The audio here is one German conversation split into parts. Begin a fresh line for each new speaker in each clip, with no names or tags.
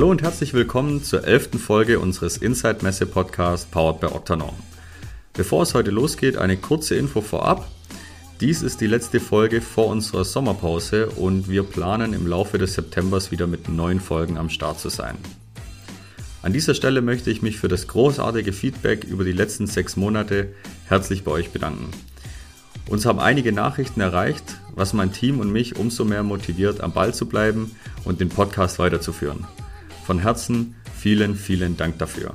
Hallo und herzlich willkommen zur elften Folge unseres Inside Messe Podcast Powered by Octanorm. Bevor es heute losgeht, eine kurze Info vorab. Dies ist die letzte Folge vor unserer Sommerpause und wir planen im Laufe des Septembers wieder mit neuen Folgen am Start zu sein. An dieser Stelle möchte ich mich für das großartige Feedback über die letzten sechs Monate herzlich bei euch bedanken. Uns haben einige Nachrichten erreicht, was mein Team und mich umso mehr motiviert, am Ball zu bleiben und den Podcast weiterzuführen. Von Herzen vielen, vielen Dank dafür.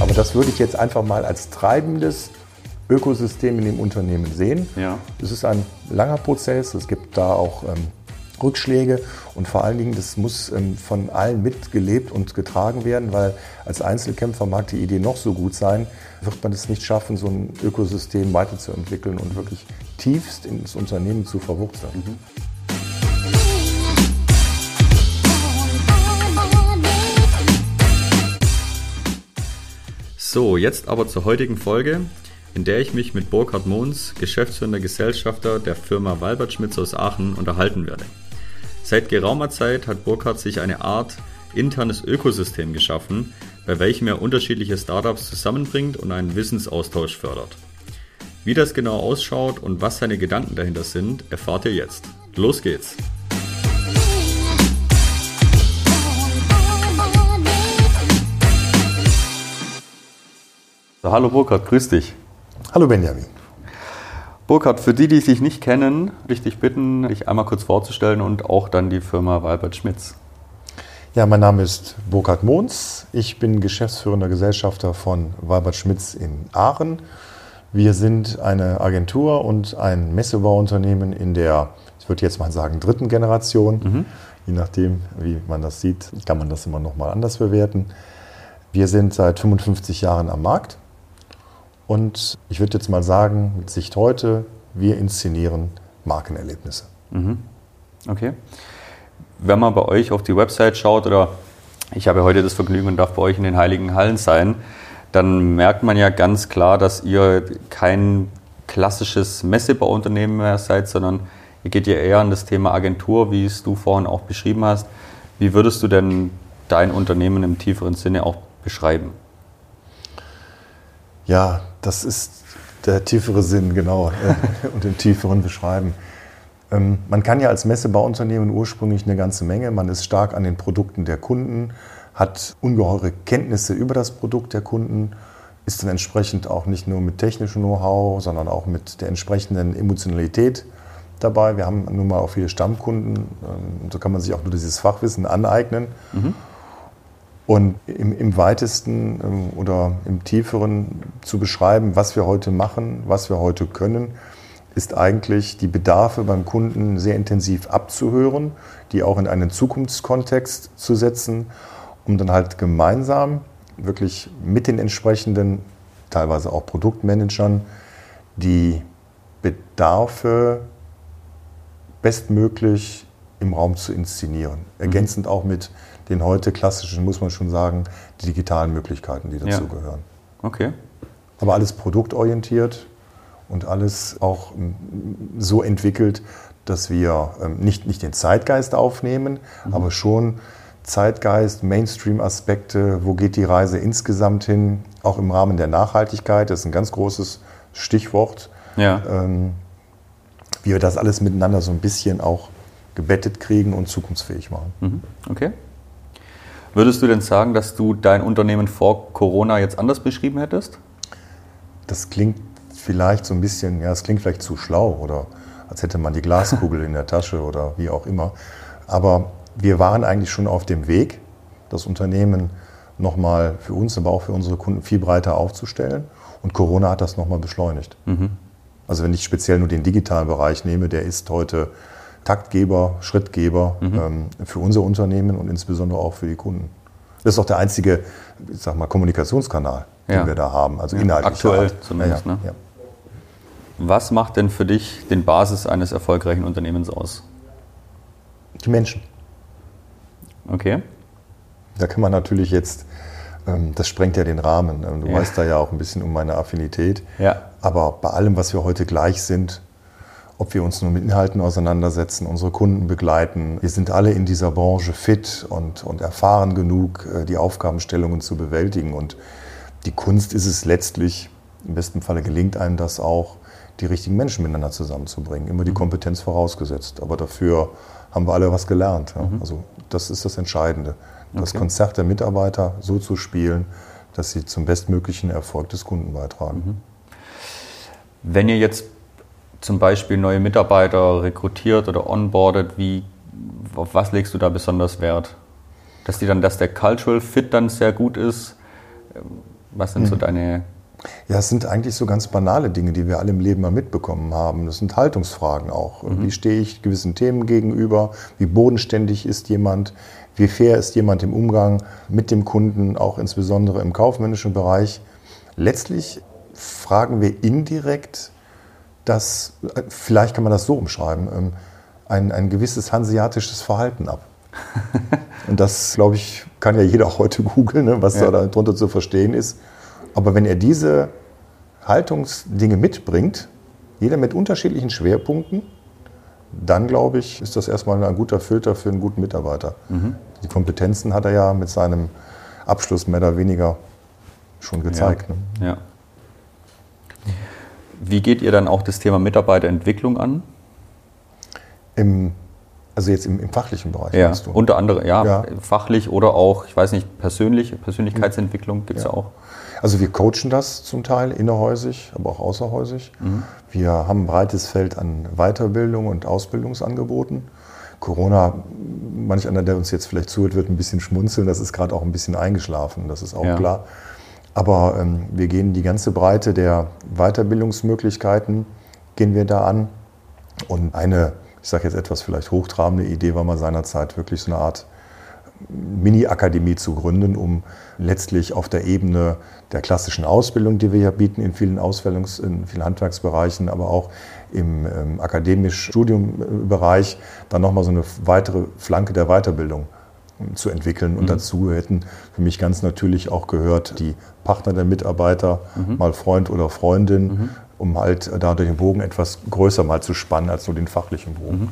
Aber das würde ich jetzt einfach mal als treibendes Ökosystem in dem Unternehmen sehen.
Ja.
Es ist ein langer Prozess, es gibt da auch ähm, Rückschläge und vor allen Dingen, das muss ähm, von allen mitgelebt und getragen werden, weil als Einzelkämpfer mag die Idee noch so gut sein, wird man es nicht schaffen, so ein Ökosystem weiterzuentwickeln und wirklich tiefst ins Unternehmen zu verwurzeln. Mhm.
So, jetzt aber zur heutigen Folge, in der ich mich mit Burkhard Mohns, geschäftsführender Gesellschafter der Firma Walbert Schmitz aus Aachen, unterhalten werde. Seit geraumer Zeit hat Burkhard sich eine Art internes Ökosystem geschaffen, bei welchem er unterschiedliche Startups zusammenbringt und einen Wissensaustausch fördert. Wie das genau ausschaut und was seine Gedanken dahinter sind, erfahrt ihr jetzt. Los geht's! So, hallo Burkhard, grüß dich.
Hallo Benjamin.
Burkhard, für die, die dich nicht kennen, würde ich dich bitten, dich einmal kurz vorzustellen und auch dann die Firma Walbert Schmitz.
Ja, mein Name ist Burkhard Mohns. Ich bin geschäftsführender Gesellschafter von Walbert Schmitz in Aachen. Wir sind eine Agentur und ein Messebauunternehmen in der, ich würde jetzt mal sagen, dritten Generation. Mhm. Je nachdem, wie man das sieht, kann man das immer noch mal anders bewerten. Wir sind seit 55 Jahren am Markt und ich würde jetzt mal sagen, mit Sicht heute, wir inszenieren Markenerlebnisse.
Mhm. Okay. Wenn man bei euch auf die Website schaut oder ich habe heute das Vergnügen und darf bei euch in den Heiligen Hallen sein, dann merkt man ja ganz klar, dass ihr kein klassisches Messebauunternehmen mehr seid, sondern ihr geht ja eher an das Thema Agentur, wie es du vorhin auch beschrieben hast. Wie würdest du denn dein Unternehmen im tieferen Sinne auch beschreiben?
Ja, das ist der tiefere Sinn, genau, äh, und den tieferen beschreiben. Ähm, man kann ja als Messebauunternehmen ursprünglich eine ganze Menge. Man ist stark an den Produkten der Kunden, hat ungeheure Kenntnisse über das Produkt der Kunden, ist dann entsprechend auch nicht nur mit technischem Know-how, sondern auch mit der entsprechenden Emotionalität dabei. Wir haben nun mal auch viele Stammkunden, ähm, so kann man sich auch nur dieses Fachwissen aneignen. Mhm. Und im, im weitesten ähm, oder im tieferen zu beschreiben, was wir heute machen, was wir heute können, ist eigentlich die Bedarfe beim Kunden sehr intensiv abzuhören, die auch in einen Zukunftskontext zu setzen, um dann halt gemeinsam wirklich mit den entsprechenden, teilweise auch Produktmanagern, die Bedarfe bestmöglich im Raum zu inszenieren. Mhm. Ergänzend auch mit den heute klassischen, muss man schon sagen, die digitalen Möglichkeiten, die dazu ja. gehören.
Okay.
Aber alles produktorientiert, und alles auch ähm, so entwickelt, dass wir ähm, nicht, nicht den Zeitgeist aufnehmen, mhm. aber schon Zeitgeist, Mainstream-Aspekte, wo geht die Reise insgesamt hin, auch im Rahmen der Nachhaltigkeit, das ist ein ganz großes Stichwort.
Ja.
Ähm, wie wir das alles miteinander so ein bisschen auch gebettet kriegen und zukunftsfähig machen.
Mhm. Okay. Würdest du denn sagen, dass du dein Unternehmen vor Corona jetzt anders beschrieben hättest?
Das klingt vielleicht so ein bisschen, ja, es klingt vielleicht zu schlau oder als hätte man die Glaskugel in der Tasche oder wie auch immer. Aber wir waren eigentlich schon auf dem Weg, das Unternehmen nochmal für uns, aber auch für unsere Kunden viel breiter aufzustellen. Und Corona hat das nochmal beschleunigt. Mhm. Also wenn ich speziell nur den digitalen Bereich nehme, der ist heute Taktgeber, Schrittgeber mhm. ähm, für unser Unternehmen und insbesondere auch für die Kunden. Das ist auch der einzige, ich sag mal, Kommunikationskanal, den ja. wir da haben. Also ja, inhaltlich.
Aktuell zumindest. Ja, ne? Was macht denn für dich den Basis eines erfolgreichen Unternehmens aus?
Die Menschen.
Okay.
Da kann man natürlich jetzt, ähm, das sprengt ja den Rahmen. Ähm, du ja. weißt da ja auch ein bisschen um meine Affinität.
Ja.
Aber bei allem, was wir heute gleich sind, ob wir uns nur mit Inhalten auseinandersetzen, unsere Kunden begleiten. Wir sind alle in dieser Branche fit und, und erfahren genug, äh, die Aufgabenstellungen zu bewältigen. Und die Kunst ist es letztlich, im besten Falle gelingt einem das auch, die richtigen Menschen miteinander zusammenzubringen. Immer die mhm. Kompetenz vorausgesetzt. Aber dafür haben wir alle was gelernt. Ja? Mhm. Also das ist das Entscheidende. Das okay. Konzert der Mitarbeiter so zu spielen, dass sie zum bestmöglichen Erfolg des Kunden beitragen. Mhm.
Wenn ihr jetzt zum Beispiel neue Mitarbeiter rekrutiert oder onboardet, wie, auf was legst du da besonders Wert? Dass die dann, dass der Cultural Fit dann sehr gut ist. Was sind mhm. so deine
ja, es sind eigentlich so ganz banale Dinge, die wir alle im Leben mal mitbekommen haben. Das sind Haltungsfragen auch. Mhm. Wie stehe ich gewissen Themen gegenüber? Wie bodenständig ist jemand? Wie fair ist jemand im Umgang mit dem Kunden, auch insbesondere im kaufmännischen Bereich? Letztlich fragen wir indirekt, dass, vielleicht kann man das so umschreiben, ähm, ein, ein gewisses hanseatisches Verhalten ab. Und das, glaube ich, kann ja jeder heute googeln, ne, was ja. da darunter zu verstehen ist. Aber wenn er diese Haltungsdinge mitbringt, jeder mit unterschiedlichen Schwerpunkten, dann glaube ich, ist das erstmal ein guter Filter für einen guten Mitarbeiter. Mhm. Die Kompetenzen hat er ja mit seinem Abschluss mehr oder weniger schon gezeigt.
Ja. Ne? ja. Wie geht ihr dann auch das Thema Mitarbeiterentwicklung an?
Im, also jetzt im, im fachlichen Bereich,
ja, meinst du? Unter anderem, ja, ja, fachlich oder auch, ich weiß nicht, persönlich, Persönlichkeitsentwicklung gibt es ja. ja. auch.
Also wir coachen das zum Teil innerhäusig, aber auch außerhäusig. Mhm. Wir haben ein breites Feld an Weiterbildung und Ausbildungsangeboten. Corona, manch einer, der uns jetzt vielleicht zuhört, wird ein bisschen schmunzeln. Das ist gerade auch ein bisschen eingeschlafen, das ist auch ja. klar. Aber ähm, wir gehen die ganze Breite der Weiterbildungsmöglichkeiten, gehen wir da an. Und eine, ich sage jetzt etwas vielleicht hochtrabende Idee war mal seinerzeit wirklich so eine Art Mini-Akademie zu gründen, um letztlich auf der Ebene der klassischen Ausbildung, die wir ja bieten in vielen Ausbildungs-, in vielen Handwerksbereichen, aber auch im ähm, akademischen Studiumbereich, dann nochmal so eine weitere Flanke der Weiterbildung ähm, zu entwickeln. Und mhm. dazu hätten für mich ganz natürlich auch gehört die Partner der Mitarbeiter, mhm. mal Freund oder Freundin, mhm. um halt da den Bogen etwas größer mal zu spannen als nur den fachlichen Bogen. Mhm.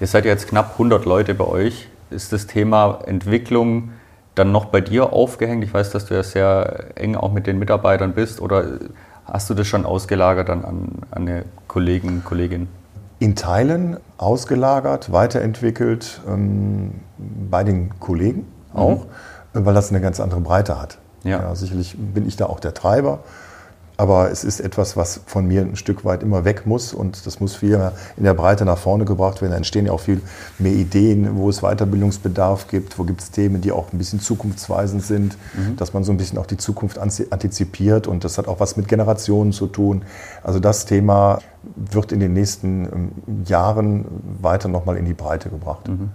Ihr seid jetzt knapp 100 Leute bei euch. Ist das Thema Entwicklung dann noch bei dir aufgehängt? Ich weiß, dass du ja sehr eng auch mit den Mitarbeitern bist. Oder hast du das schon ausgelagert dann an, an eine Kollegen, Kollegin?
In Teilen ausgelagert, weiterentwickelt ähm, bei den Kollegen auch, mhm. weil das eine ganz andere Breite hat. Ja. ja. sicherlich bin ich da auch der Treiber. Aber es ist etwas, was von mir ein Stück weit immer weg muss und das muss viel in der Breite nach vorne gebracht werden. Da entstehen ja auch viel mehr Ideen, wo es Weiterbildungsbedarf gibt, wo gibt es Themen, die auch ein bisschen zukunftsweisend sind, mhm. dass man so ein bisschen auch die Zukunft antizipiert und das hat auch was mit Generationen zu tun. Also das Thema wird in den nächsten ähm, Jahren weiter nochmal in die Breite gebracht. Mhm.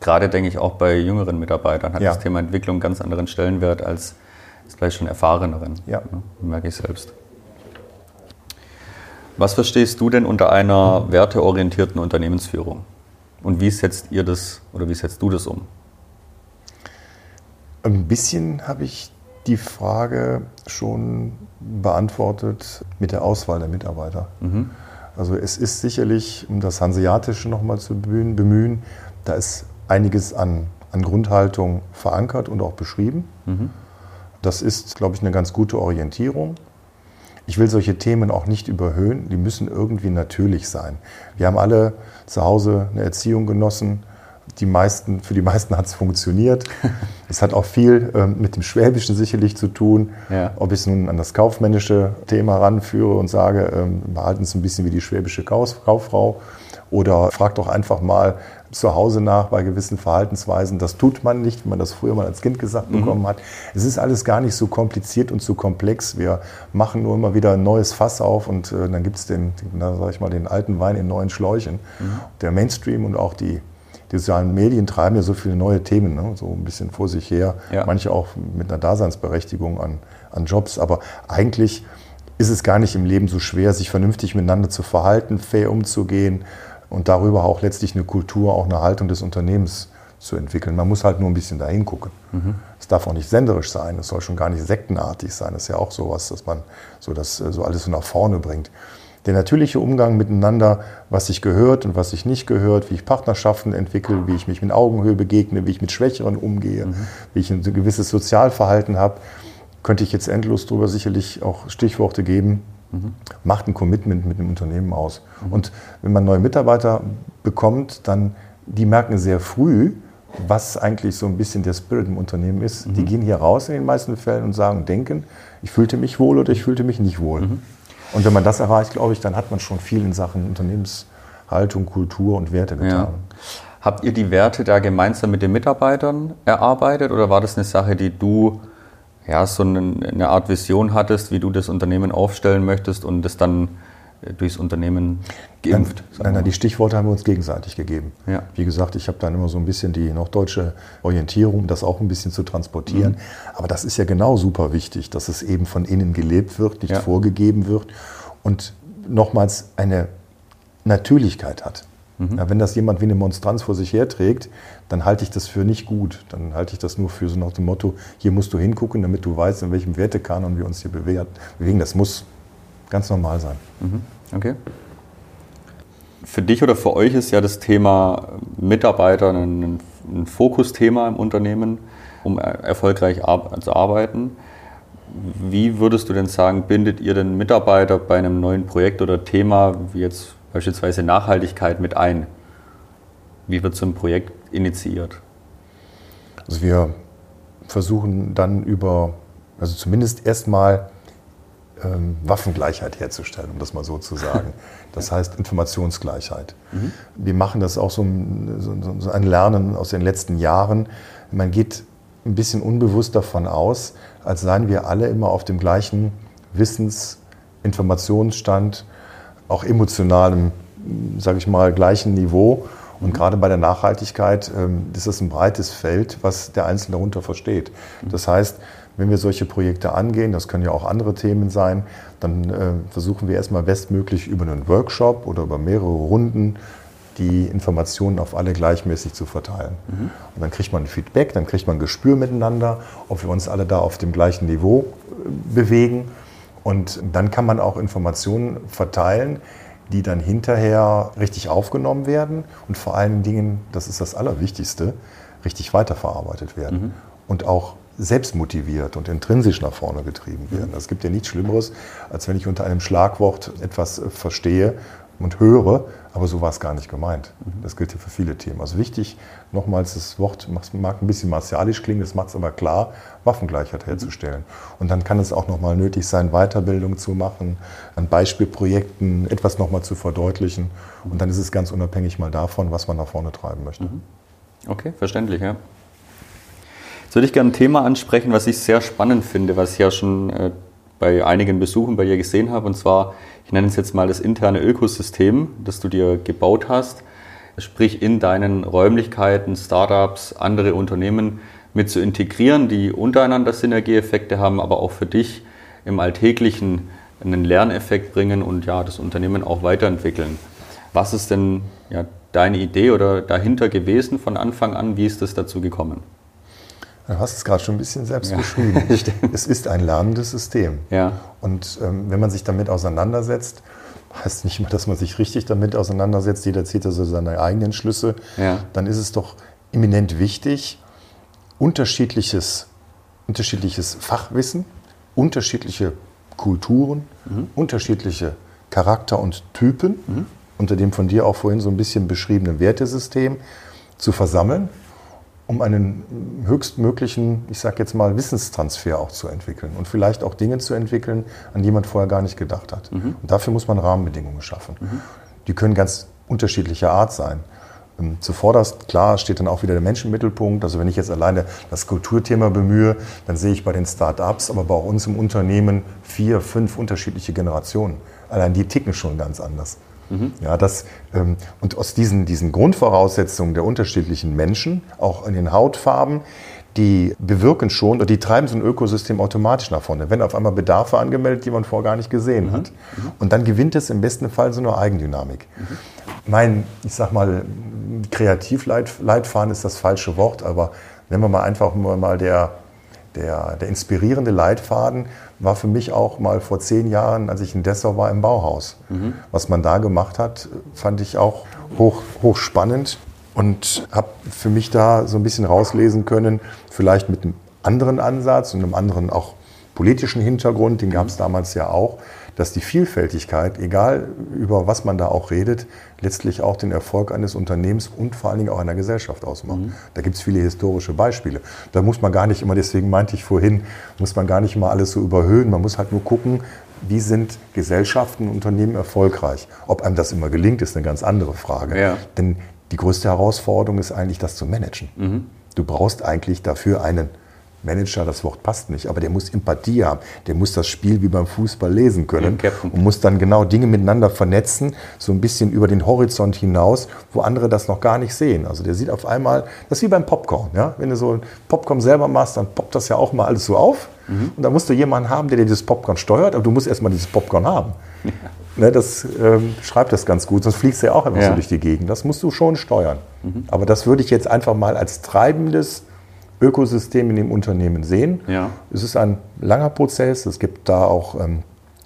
Gerade denke ich auch bei jüngeren Mitarbeitern hat ja. das Thema Entwicklung einen ganz anderen Stellenwert als vielleicht schon erfahreneren. Ja. Ne? Merke ich selbst. Was verstehst du denn unter einer werteorientierten Unternehmensführung? Und wie setzt ihr das oder wie setzt du das um?
Ein bisschen habe ich die Frage schon beantwortet mit der Auswahl der Mitarbeiter. Mhm. Also es ist sicherlich, um das Hanseatische nochmal zu bemühen, da ist einiges an, an Grundhaltung verankert und auch beschrieben. Mhm. Das ist, glaube ich, eine ganz gute Orientierung. Ich will solche Themen auch nicht überhöhen, die müssen irgendwie natürlich sein. Wir haben alle zu Hause eine Erziehung genossen. Die meisten, für die meisten hat es funktioniert. es hat auch viel ähm, mit dem Schwäbischen sicherlich zu tun. Ja. Ob ich es nun an das kaufmännische Thema ranführe und sage, ähm, behalten es ein bisschen wie die schwäbische Kauffrau. Oder frag doch einfach mal, zu Hause nach bei gewissen Verhaltensweisen. Das tut man nicht, wenn man das früher mal als Kind gesagt mhm. bekommen hat. Es ist alles gar nicht so kompliziert und so komplex. Wir machen nur immer wieder ein neues Fass auf und äh, dann gibt es den, na, sag ich mal, den alten Wein in neuen Schläuchen. Mhm. Der Mainstream und auch die, die sozialen Medien treiben ja so viele neue Themen, ne? so ein bisschen vor sich her. Ja. Manche auch mit einer Daseinsberechtigung an, an Jobs. Aber eigentlich ist es gar nicht im Leben so schwer, sich vernünftig miteinander zu verhalten, fair umzugehen und darüber auch letztlich eine Kultur, auch eine Haltung des Unternehmens zu entwickeln. Man muss halt nur ein bisschen dahin gucken. Mhm. Es darf auch nicht senderisch sein, es soll schon gar nicht sektenartig sein. Das ist ja auch sowas, dass man so, das, so alles so nach vorne bringt. Der natürliche Umgang miteinander, was sich gehört und was sich nicht gehört, wie ich Partnerschaften entwickle, wie ich mich mit Augenhöhe begegne, wie ich mit Schwächeren umgehe, mhm. wie ich ein gewisses Sozialverhalten habe, könnte ich jetzt endlos darüber sicherlich auch Stichworte geben. Mhm. Macht ein Commitment mit dem Unternehmen aus. Mhm. Und wenn man neue Mitarbeiter bekommt, dann die merken sehr früh, was eigentlich so ein bisschen der Spirit im Unternehmen ist. Mhm. Die gehen hier raus in den meisten Fällen und sagen, denken, ich fühlte mich wohl oder ich fühlte mich nicht wohl. Mhm. Und wenn man das erreicht, glaube ich, dann hat man schon viel in Sachen Unternehmenshaltung, Kultur und Werte getan. Ja.
Habt ihr die Werte da gemeinsam mit den Mitarbeitern erarbeitet oder war das eine Sache, die du ja, so eine Art Vision hattest, wie du das Unternehmen aufstellen möchtest und das dann äh, durchs Unternehmen geimpft.
Nein, nein, die Stichworte haben wir uns gegenseitig gegeben. Ja. Wie gesagt, ich habe dann immer so ein bisschen die noch deutsche Orientierung, das auch ein bisschen zu transportieren. Mhm. Aber das ist ja genau super wichtig, dass es eben von innen gelebt wird, nicht ja. vorgegeben wird und nochmals eine Natürlichkeit hat. Mhm. Ja, wenn das jemand wie eine Monstranz vor sich herträgt, dann halte ich das für nicht gut. Dann halte ich das nur für so nach dem Motto, hier musst du hingucken, damit du weißt, in welchem Wertekanon wir uns hier bewegen. Das muss ganz normal sein.
Mhm. Okay. Für dich oder für euch ist ja das Thema Mitarbeiter ein, ein Fokusthema im Unternehmen, um erfolgreich zu arbeiten. Wie würdest du denn sagen, bindet ihr den Mitarbeiter bei einem neuen Projekt oder Thema, wie jetzt beispielsweise Nachhaltigkeit, mit ein? Wie wird so ein Projekt initiiert?
Also wir versuchen dann über, also zumindest erstmal ähm, Waffengleichheit herzustellen, um das mal so zu sagen. Das heißt Informationsgleichheit. Mhm. Wir machen das auch so ein, so ein Lernen aus den letzten Jahren. Man geht ein bisschen unbewusst davon aus, als seien wir alle immer auf dem gleichen Wissens-, Informationsstand, auch emotionalem, sage ich mal, gleichen Niveau. Und mhm. gerade bei der Nachhaltigkeit ähm, ist das ein breites Feld, was der Einzelne darunter versteht. Mhm. Das heißt, wenn wir solche Projekte angehen, das können ja auch andere Themen sein, dann äh, versuchen wir erstmal bestmöglich über einen Workshop oder über mehrere Runden die Informationen auf alle gleichmäßig zu verteilen. Mhm. Und dann kriegt man Feedback, dann kriegt man ein Gespür miteinander, ob wir uns alle da auf dem gleichen Niveau äh, bewegen. Und dann kann man auch Informationen verteilen, die dann hinterher richtig aufgenommen werden und vor allen Dingen, das ist das Allerwichtigste, richtig weiterverarbeitet werden. Mhm. Und auch selbst motiviert und intrinsisch nach vorne getrieben werden. Es gibt ja nichts Schlimmeres, als wenn ich unter einem Schlagwort etwas verstehe und höre, aber so war es gar nicht gemeint. Das gilt ja für viele Themen. Also wichtig, nochmals, das Wort mag ein bisschen martialisch klingen, das macht es aber klar, Waffengleichheit herzustellen. Und dann kann es auch nochmal nötig sein, Weiterbildung zu machen, an Beispielprojekten etwas nochmal zu verdeutlichen. Und dann ist es ganz unabhängig mal davon, was man nach vorne treiben möchte. Mhm.
Okay, verständlich, ja. Jetzt würde ich gerne ein Thema ansprechen, was ich sehr spannend finde, was ich ja schon äh, bei einigen Besuchen bei dir gesehen habe. Und zwar, ich nenne es jetzt mal das interne Ökosystem, das du dir gebaut hast. Sprich, in deinen Räumlichkeiten, Startups, andere Unternehmen mit zu integrieren, die untereinander Synergieeffekte haben, aber auch für dich im Alltäglichen einen Lerneffekt bringen und ja, das Unternehmen auch weiterentwickeln. Was ist denn ja, deine Idee oder dahinter gewesen von Anfang an? Wie ist es dazu gekommen?
Du hast es gerade schon ein bisschen selbst ja. beschrieben. es ist ein lernendes System. Ja. Und ähm, wenn man sich damit auseinandersetzt, heißt nicht mal, dass man sich richtig damit auseinandersetzt, jeder zieht also seine eigenen Schlüsse, ja. dann ist es doch eminent wichtig, unterschiedliches, unterschiedliches Fachwissen, unterschiedliche Kulturen, mhm. unterschiedliche Charakter und Typen, mhm. unter dem von dir auch vorhin so ein bisschen beschriebenen Wertesystem zu versammeln um einen höchstmöglichen, ich sage jetzt mal, Wissenstransfer auch zu entwickeln und vielleicht auch Dinge zu entwickeln, an die man vorher gar nicht gedacht hat. Mhm. Und dafür muss man Rahmenbedingungen schaffen. Mhm. Die können ganz unterschiedlicher Art sein. Ähm, zuvorderst, klar, steht dann auch wieder der Mensch im Mittelpunkt. Also wenn ich jetzt alleine das Kulturthema bemühe, dann sehe ich bei den Start-ups, aber bei uns im Unternehmen vier, fünf unterschiedliche Generationen. Allein die ticken schon ganz anders. Mhm. Ja, das, ähm, und aus diesen, diesen Grundvoraussetzungen der unterschiedlichen Menschen, auch in den Hautfarben, die bewirken schon oder die treiben so ein Ökosystem automatisch nach vorne. Wenn auf einmal Bedarfe angemeldet, die man vorher gar nicht gesehen mhm. hat. Mhm. Und dann gewinnt es im besten Fall so eine Eigendynamik. Mhm. Mein, ich sag mal, Kreativleitfaden ist das falsche Wort, aber nennen wir mal einfach mal der, der, der inspirierende Leitfaden war für mich auch mal vor zehn Jahren, als ich in Dessau war, im Bauhaus. Mhm. Was man da gemacht hat, fand ich auch hoch, hoch spannend und habe für mich da so ein bisschen rauslesen können, vielleicht mit einem anderen Ansatz und einem anderen auch politischen Hintergrund, den gab es damals ja auch, dass die Vielfältigkeit, egal über was man da auch redet, letztlich auch den Erfolg eines Unternehmens und vor allen Dingen auch einer Gesellschaft ausmacht. Mhm. Da gibt es viele historische Beispiele. Da muss man gar nicht immer, deswegen meinte ich vorhin, muss man gar nicht immer alles so überhöhen. Man muss halt nur gucken, wie sind Gesellschaften und Unternehmen erfolgreich. Ob einem das immer gelingt, ist eine ganz andere Frage. Ja. Denn die größte Herausforderung ist eigentlich, das zu managen. Mhm. Du brauchst eigentlich dafür einen Manager, das Wort passt nicht, aber der muss Empathie haben. Der muss das Spiel wie beim Fußball lesen können und muss dann genau Dinge miteinander vernetzen, so ein bisschen über den Horizont hinaus, wo andere das noch gar nicht sehen. Also der sieht auf einmal, das ist wie beim Popcorn. Ja? Wenn du so ein Popcorn selber machst, dann poppt das ja auch mal alles so auf. Mhm. Und da musst du jemanden haben, der dir dieses Popcorn steuert, aber du musst erstmal dieses Popcorn haben. Ja. Ne, das ähm, schreibt das ganz gut, sonst fliegst du ja auch einfach ja. so durch die Gegend. Das musst du schon steuern. Mhm. Aber das würde ich jetzt einfach mal als treibendes Ökosystem in dem Unternehmen sehen. Ja. Es ist ein langer Prozess, es gibt da auch ähm,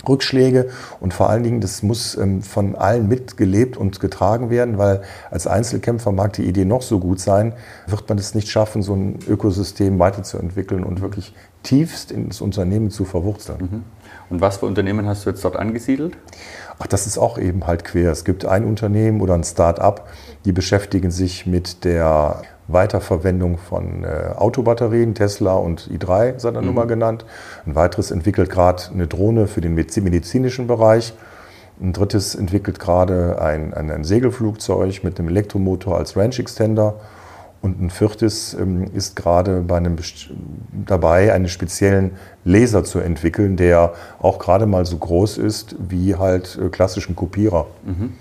Rückschläge und vor allen Dingen, das muss ähm, von allen mitgelebt und getragen werden, weil als Einzelkämpfer mag die Idee noch so gut sein, wird man es nicht schaffen, so ein Ökosystem weiterzuentwickeln und wirklich tiefst ins Unternehmen zu verwurzeln. Mhm.
Und was für Unternehmen hast du jetzt dort angesiedelt?
Ach, das ist auch eben halt quer. Es gibt ein Unternehmen oder ein Start-up, die beschäftigen sich mit der Weiterverwendung von äh, Autobatterien, Tesla und i3 seiner mhm. Nummer genannt. Ein weiteres entwickelt gerade eine Drohne für den medizinischen Bereich. Ein drittes entwickelt gerade ein, ein, ein Segelflugzeug mit einem Elektromotor als Range Extender. Und ein viertes ähm, ist gerade bei einem dabei, einen speziellen Laser zu entwickeln, der auch gerade mal so groß ist wie halt äh, klassischen Kopierer. Mhm.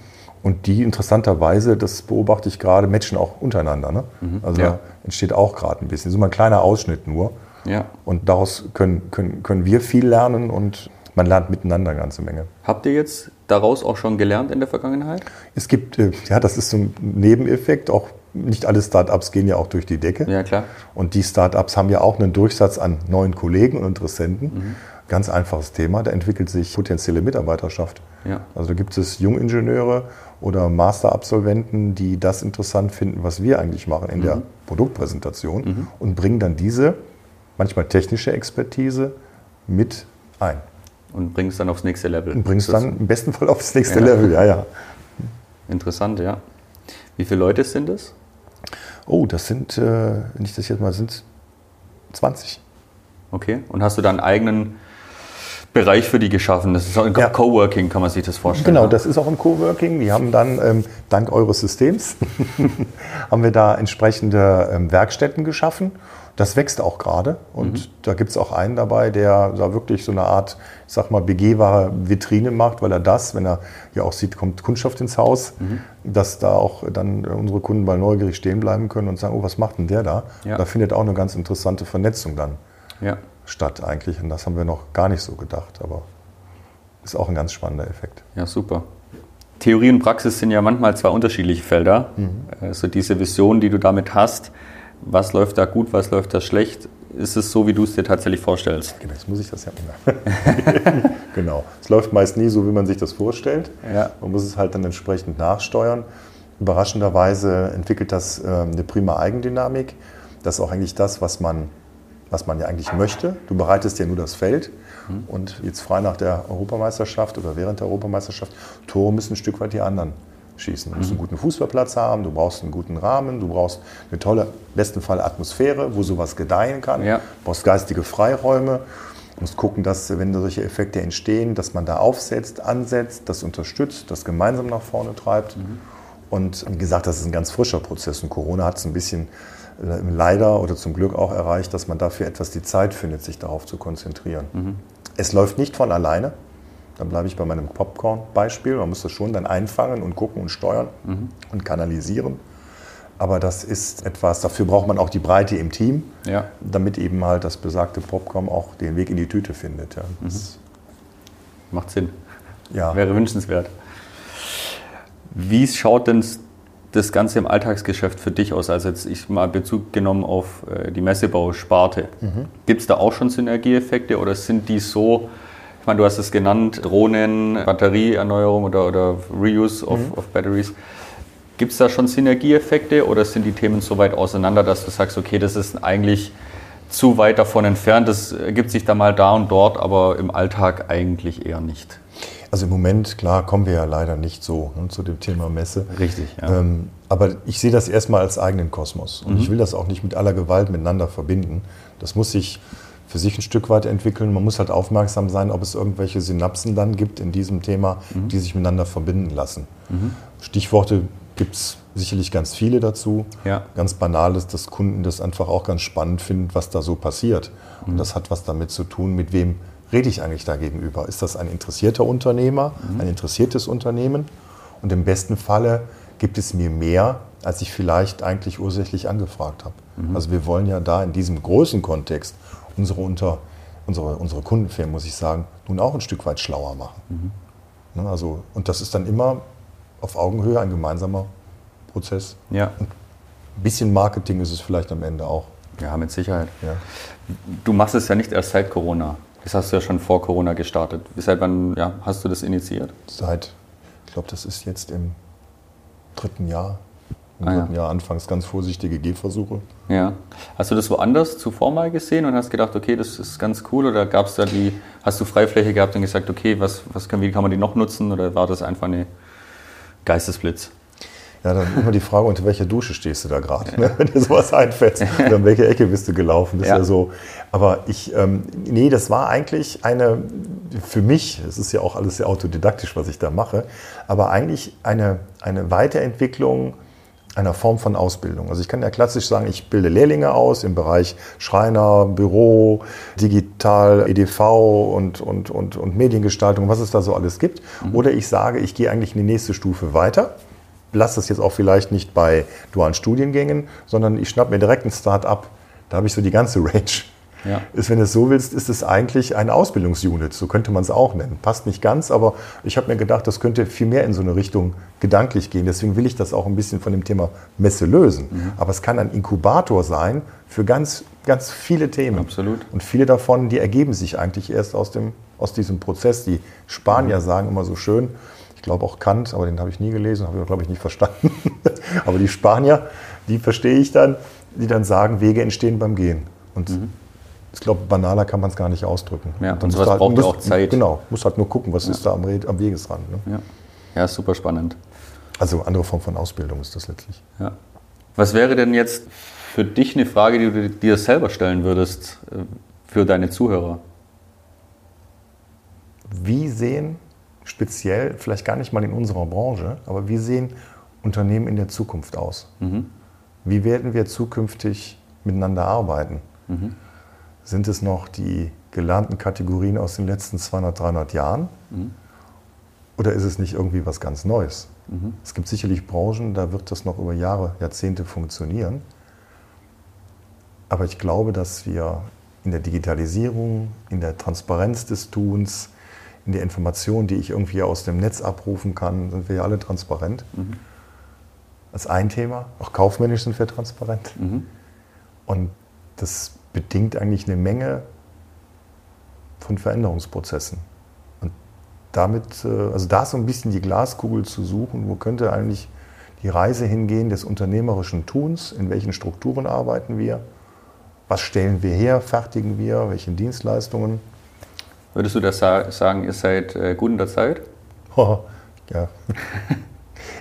Und die interessanterweise, das beobachte ich gerade, matchen auch untereinander. Ne? Mhm, also ja. da entsteht auch gerade ein bisschen. So ein kleiner Ausschnitt nur. Ja. Und daraus können, können, können wir viel lernen und man lernt miteinander eine ganze Menge.
Habt ihr jetzt daraus auch schon gelernt in der Vergangenheit?
Es gibt, äh, ja, das ist so ein Nebeneffekt. Auch nicht alle Startups gehen ja auch durch die Decke.
Ja, klar.
Und die Startups haben ja auch einen Durchsatz an neuen Kollegen und Interessenten. Mhm. Ganz einfaches Thema, da entwickelt sich potenzielle Mitarbeiterschaft. Ja. Also da gibt es Jungingenieure oder Masterabsolventen, die das interessant finden, was wir eigentlich machen in mhm. der Produktpräsentation mhm. und bringen dann diese manchmal technische Expertise mit ein.
Und bringst dann aufs nächste Level. Und
bringst dann im besten Fall aufs nächste ja. Level, ja, ja.
Interessant, ja. Wie viele Leute sind es?
Oh, das sind, äh, wenn ich das jetzt mal, sind 20.
Okay. Und hast du da einen eigenen Bereich für die geschaffen. Das ist auch ein ja. Coworking, kann man sich das vorstellen.
Genau, ne? das ist auch ein Coworking. Die haben dann, ähm, dank eures Systems, haben wir da entsprechende ähm, Werkstätten geschaffen. Das wächst auch gerade. Und mhm. da gibt es auch einen dabei, der da wirklich so eine Art, ich sag mal, begehbare Vitrine macht, weil er das, wenn er ja auch sieht, kommt Kundschaft ins Haus, mhm. dass da auch dann unsere Kunden mal neugierig stehen bleiben können und sagen, oh, was macht denn der da? Ja. Da findet auch eine ganz interessante Vernetzung dann. Ja statt eigentlich. Und das haben wir noch gar nicht so gedacht, aber ist auch ein ganz spannender Effekt.
Ja, super. Theorie und Praxis sind ja manchmal zwei unterschiedliche Felder. Mhm. Also diese Vision, die du damit hast, was läuft da gut, was läuft da schlecht, ist es so, wie du es dir tatsächlich vorstellst?
Genau, jetzt muss ich das ja immer. genau. Es läuft meist nie so, wie man sich das vorstellt. Ja. Man muss es halt dann entsprechend nachsteuern. Überraschenderweise entwickelt das äh, eine prima Eigendynamik. Das ist auch eigentlich das, was man was man ja eigentlich möchte. Du bereitest ja nur das Feld. Mhm. Und jetzt frei nach der Europameisterschaft oder während der Europameisterschaft, Tore müssen ein Stück weit die anderen schießen. Du musst einen mhm. guten Fußballplatz haben, du brauchst einen guten Rahmen, du brauchst eine tolle, im besten Fall Atmosphäre, wo sowas gedeihen kann. Ja. Du brauchst geistige Freiräume. Du musst gucken, dass, wenn solche Effekte entstehen, dass man da aufsetzt, ansetzt, das unterstützt, das gemeinsam nach vorne treibt. Mhm. Und wie gesagt, das ist ein ganz frischer Prozess und Corona hat es ein bisschen leider oder zum Glück auch erreicht, dass man dafür etwas die Zeit findet, sich darauf zu konzentrieren. Mhm. Es läuft nicht von alleine. Dann bleibe ich bei meinem Popcorn-Beispiel. Man muss das schon dann einfangen und gucken und steuern mhm. und kanalisieren. Aber das ist etwas, dafür braucht man auch die Breite im Team, ja. damit eben halt das besagte Popcorn auch den Weg in die Tüte findet. Ja. Mhm.
Macht Sinn. Ja. Wäre wünschenswert. Wie schaut denn das Ganze im Alltagsgeschäft für dich aus? Also jetzt ich mal Bezug genommen auf äh, die Messebausparte. Mhm. Gibt es da auch schon Synergieeffekte oder sind die so, ich meine, du hast es genannt, Drohnen, Batterieerneuerung oder, oder Reuse of, mhm. of Batteries. Gibt es da schon Synergieeffekte oder sind die Themen so weit auseinander, dass du sagst, okay, das ist eigentlich zu weit davon entfernt, das ergibt sich da mal da und dort, aber im Alltag eigentlich eher nicht?
Also im Moment, klar, kommen wir ja leider nicht so ne, zu dem Thema Messe.
Richtig, ja. Ähm,
aber ich sehe das erstmal als eigenen Kosmos. Und mhm. ich will das auch nicht mit aller Gewalt miteinander verbinden. Das muss sich für sich ein Stück weit entwickeln. Man muss halt aufmerksam sein, ob es irgendwelche Synapsen dann gibt in diesem Thema, mhm. die sich miteinander verbinden lassen. Mhm. Stichworte gibt es sicherlich ganz viele dazu. Ja. Ganz banal ist, dass Kunden das einfach auch ganz spannend finden, was da so passiert. Und mhm. das hat was damit zu tun, mit wem rede ich eigentlich da gegenüber? Ist das ein interessierter Unternehmer, mhm. ein interessiertes Unternehmen? Und im besten Falle gibt es mir mehr, als ich vielleicht eigentlich ursächlich angefragt habe. Mhm. Also wir wollen ja da in diesem großen Kontext unsere, unter, unsere, unsere Kundenfirmen, muss ich sagen, nun auch ein Stück weit schlauer machen. Mhm. Ne, also, und das ist dann immer auf Augenhöhe ein gemeinsamer Prozess.
Ja.
Und ein bisschen Marketing ist es vielleicht am Ende auch.
Ja, mit Sicherheit. Ja. Du machst es ja nicht erst seit Corona. Das hast du ja schon vor Corona gestartet. Seit wann ja, hast du das initiiert?
Seit, ich glaube, das ist jetzt im dritten Jahr. Im ah, dritten ja. Jahr anfangs ganz vorsichtige Gehversuche.
Ja. Hast du das woanders zuvor mal gesehen und hast gedacht, okay, das ist ganz cool? Oder gab es da die, hast du Freifläche gehabt und gesagt, okay, was, was kann, wie kann man die noch nutzen? Oder war das einfach eine Geistesblitz?
Ja, dann immer die Frage, unter welcher Dusche stehst du da gerade, ne? wenn dir sowas einfällt. Oder in welche Ecke bist du gelaufen? Das ja. ist ja so. Aber ich, ähm, nee, das war eigentlich eine, für mich, es ist ja auch alles sehr autodidaktisch, was ich da mache, aber eigentlich eine, eine Weiterentwicklung einer Form von Ausbildung. Also ich kann ja klassisch sagen, ich bilde Lehrlinge aus im Bereich Schreiner, Büro, Digital, EDV und, und, und, und Mediengestaltung, was es da so alles gibt. Mhm. Oder ich sage, ich gehe eigentlich in die nächste Stufe weiter lasse das jetzt auch vielleicht nicht bei dualen Studiengängen, sondern ich schnappe mir direkt ein Start-up. Da habe ich so die ganze Range. Ja. Ist, wenn du es so willst, ist es eigentlich ein Ausbildungsunit, so könnte man es auch nennen. Passt nicht ganz, aber ich habe mir gedacht, das könnte viel mehr in so eine Richtung gedanklich gehen. Deswegen will ich das auch ein bisschen von dem Thema Messe lösen. Mhm. Aber es kann ein Inkubator sein für ganz, ganz viele Themen.
Absolut.
Und viele davon, die ergeben sich eigentlich erst aus, dem, aus diesem Prozess. Die Spanier mhm. sagen immer so schön, glaube auch Kant, aber den habe ich nie gelesen, habe ich, glaube ich, nicht verstanden. aber die Spanier, die verstehe ich dann, die dann sagen, Wege entstehen beim Gehen. Und mhm. ich glaube, banaler kann man es gar nicht ausdrücken.
Ja, und sowas halt, braucht ja auch Zeit.
Genau, muss halt nur gucken, was ja. ist da am, am Wegesrand. Ne?
Ja. ja, super spannend.
Also andere Form von Ausbildung ist das letztlich.
Ja. Was wäre denn jetzt für dich eine Frage, die du dir selber stellen würdest äh, für deine Zuhörer?
Wie sehen speziell, vielleicht gar nicht mal in unserer Branche, aber wie sehen Unternehmen in der Zukunft aus? Mhm. Wie werden wir zukünftig miteinander arbeiten? Mhm. Sind es noch die gelernten Kategorien aus den letzten 200, 300 Jahren? Mhm. Oder ist es nicht irgendwie was ganz Neues? Mhm. Es gibt sicherlich Branchen, da wird das noch über Jahre, Jahrzehnte funktionieren. Aber ich glaube, dass wir in der Digitalisierung, in der Transparenz des Tuns, in der Information, die ich irgendwie aus dem Netz abrufen kann, sind wir ja alle transparent. Mhm. Das ist ein Thema. Auch kaufmännisch sind wir transparent. Mhm. Und das bedingt eigentlich eine Menge von Veränderungsprozessen. Und damit, äh, also da so ein bisschen die Glaskugel zu suchen, wo könnte eigentlich die Reise hingehen des unternehmerischen Tuns, in welchen Strukturen arbeiten wir, was stellen wir her, fertigen wir, welche Dienstleistungen
Würdest du das sagen, ihr seid äh, gut in der Zeit?
Oh, ja.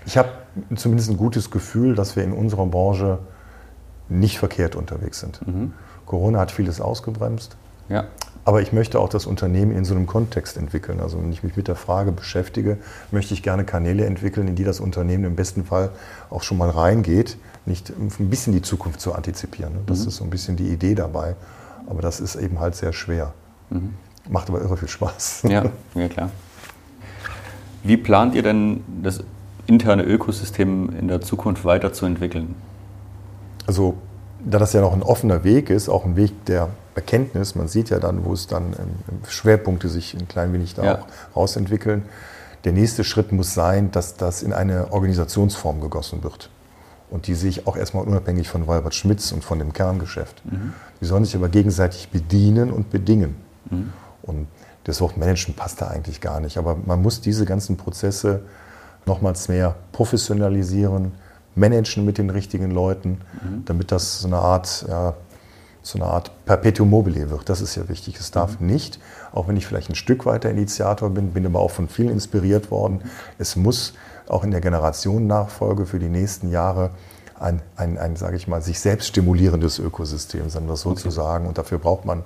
Ich habe zumindest ein gutes Gefühl, dass wir in unserer Branche nicht verkehrt unterwegs sind. Mhm. Corona hat vieles ausgebremst.
Ja.
Aber ich möchte auch das Unternehmen in so einem Kontext entwickeln. Also wenn ich mich mit der Frage beschäftige, möchte ich gerne Kanäle entwickeln, in die das Unternehmen im besten Fall auch schon mal reingeht, nicht ein bisschen die Zukunft zu antizipieren. Das mhm. ist so ein bisschen die Idee dabei. Aber das ist eben halt sehr schwer. Mhm. Macht aber irre viel Spaß.
Ja, ja klar. Wie plant ihr denn das interne Ökosystem in der Zukunft weiterzuentwickeln?
Also, da das ja noch ein offener Weg ist, auch ein Weg der Erkenntnis, man sieht ja dann, wo es dann Schwerpunkte sich ein klein wenig da ja. auch rausentwickeln. Der nächste Schritt muss sein, dass das in eine Organisationsform gegossen wird. Und die sehe ich auch erstmal unabhängig von Walbert Schmitz und von dem Kerngeschäft. Mhm. Die sollen sich aber gegenseitig bedienen und bedingen. Mhm. Und das Wort Management passt da eigentlich gar nicht. Aber man muss diese ganzen Prozesse nochmals mehr professionalisieren, managen mit den richtigen Leuten, mhm. damit das so eine Art, ja, so eine Art Perpetuum mobile wird. Das ist ja wichtig. Es darf mhm. nicht, auch wenn ich vielleicht ein Stück weiter Initiator bin, bin aber auch von vielen inspiriert worden. Es muss auch in der Generationennachfolge für die nächsten Jahre ein, ein, ein sage ich mal, sich selbst stimulierendes Ökosystem sein, das sozusagen. Okay. Und dafür braucht man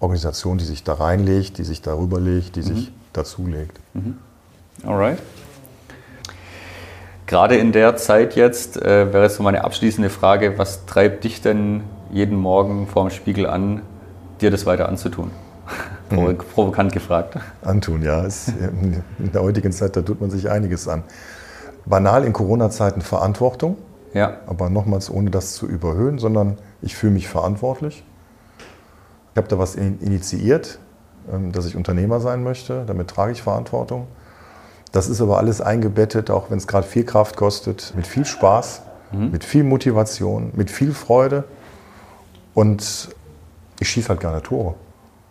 Organisationen, die sich da reinlegt, die sich darüber legt, die mhm. sich dazulegt. Mhm.
Alright. Gerade in der Zeit jetzt äh, wäre so meine abschließende Frage, was treibt dich denn jeden Morgen vor dem Spiegel an, dir das weiter anzutun? Mhm. Provokant gefragt.
Antun, ja. Es, in der heutigen Zeit, da tut man sich einiges an. Banal in Corona-Zeiten Verantwortung, ja. aber nochmals ohne das zu überhöhen, sondern ich fühle mich verantwortlich. Ich habe da was initiiert, ähm, dass ich Unternehmer sein möchte, damit trage ich Verantwortung. Das ist aber alles eingebettet, auch wenn es gerade viel Kraft kostet, mit viel Spaß, mhm. mit viel Motivation, mit viel Freude. Und ich schieße halt gerne Tore.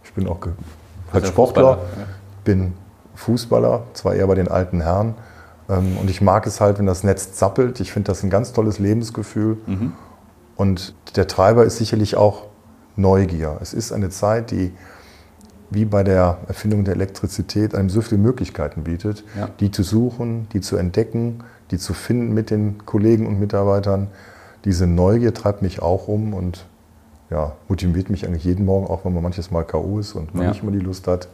Ich bin auch halt Sportler, bin Fußballer, zwar eher bei den alten Herren. Ähm, und ich mag es halt, wenn das Netz zappelt. Ich finde das ein ganz tolles Lebensgefühl. Mhm. Und der Treiber ist sicherlich auch Neugier. Es ist eine Zeit, die wie bei der Erfindung der Elektrizität einem so viele Möglichkeiten bietet, ja. die zu suchen, die zu entdecken, die zu finden mit den Kollegen und Mitarbeitern. Diese Neugier treibt mich auch um und ja, motiviert mich eigentlich jeden Morgen, auch wenn man manches Mal K.O. ist und man ja. nicht mehr die Lust hat,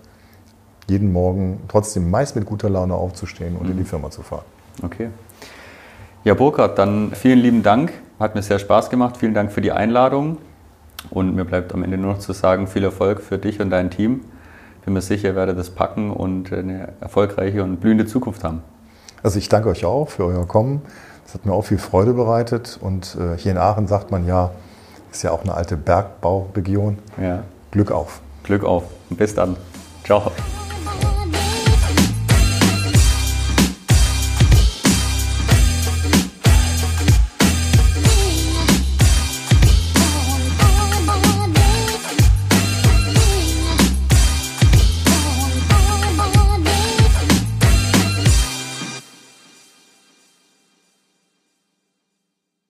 jeden Morgen trotzdem meist mit guter Laune aufzustehen und mhm. in die Firma zu fahren.
Okay. Ja, Burkhard, dann vielen lieben Dank. Hat mir sehr Spaß gemacht. Vielen Dank für die Einladung. Und mir bleibt am Ende nur noch zu sagen, viel Erfolg für dich und dein Team. Bin mir sicher, ihr werdet das packen und eine erfolgreiche und blühende Zukunft haben.
Also ich danke euch auch für euer Kommen. Das hat mir auch viel Freude bereitet. Und äh, hier in Aachen sagt man ja, ist ja auch eine alte Bergbauregion. Ja. Glück auf.
Glück auf. Bis dann. Ciao.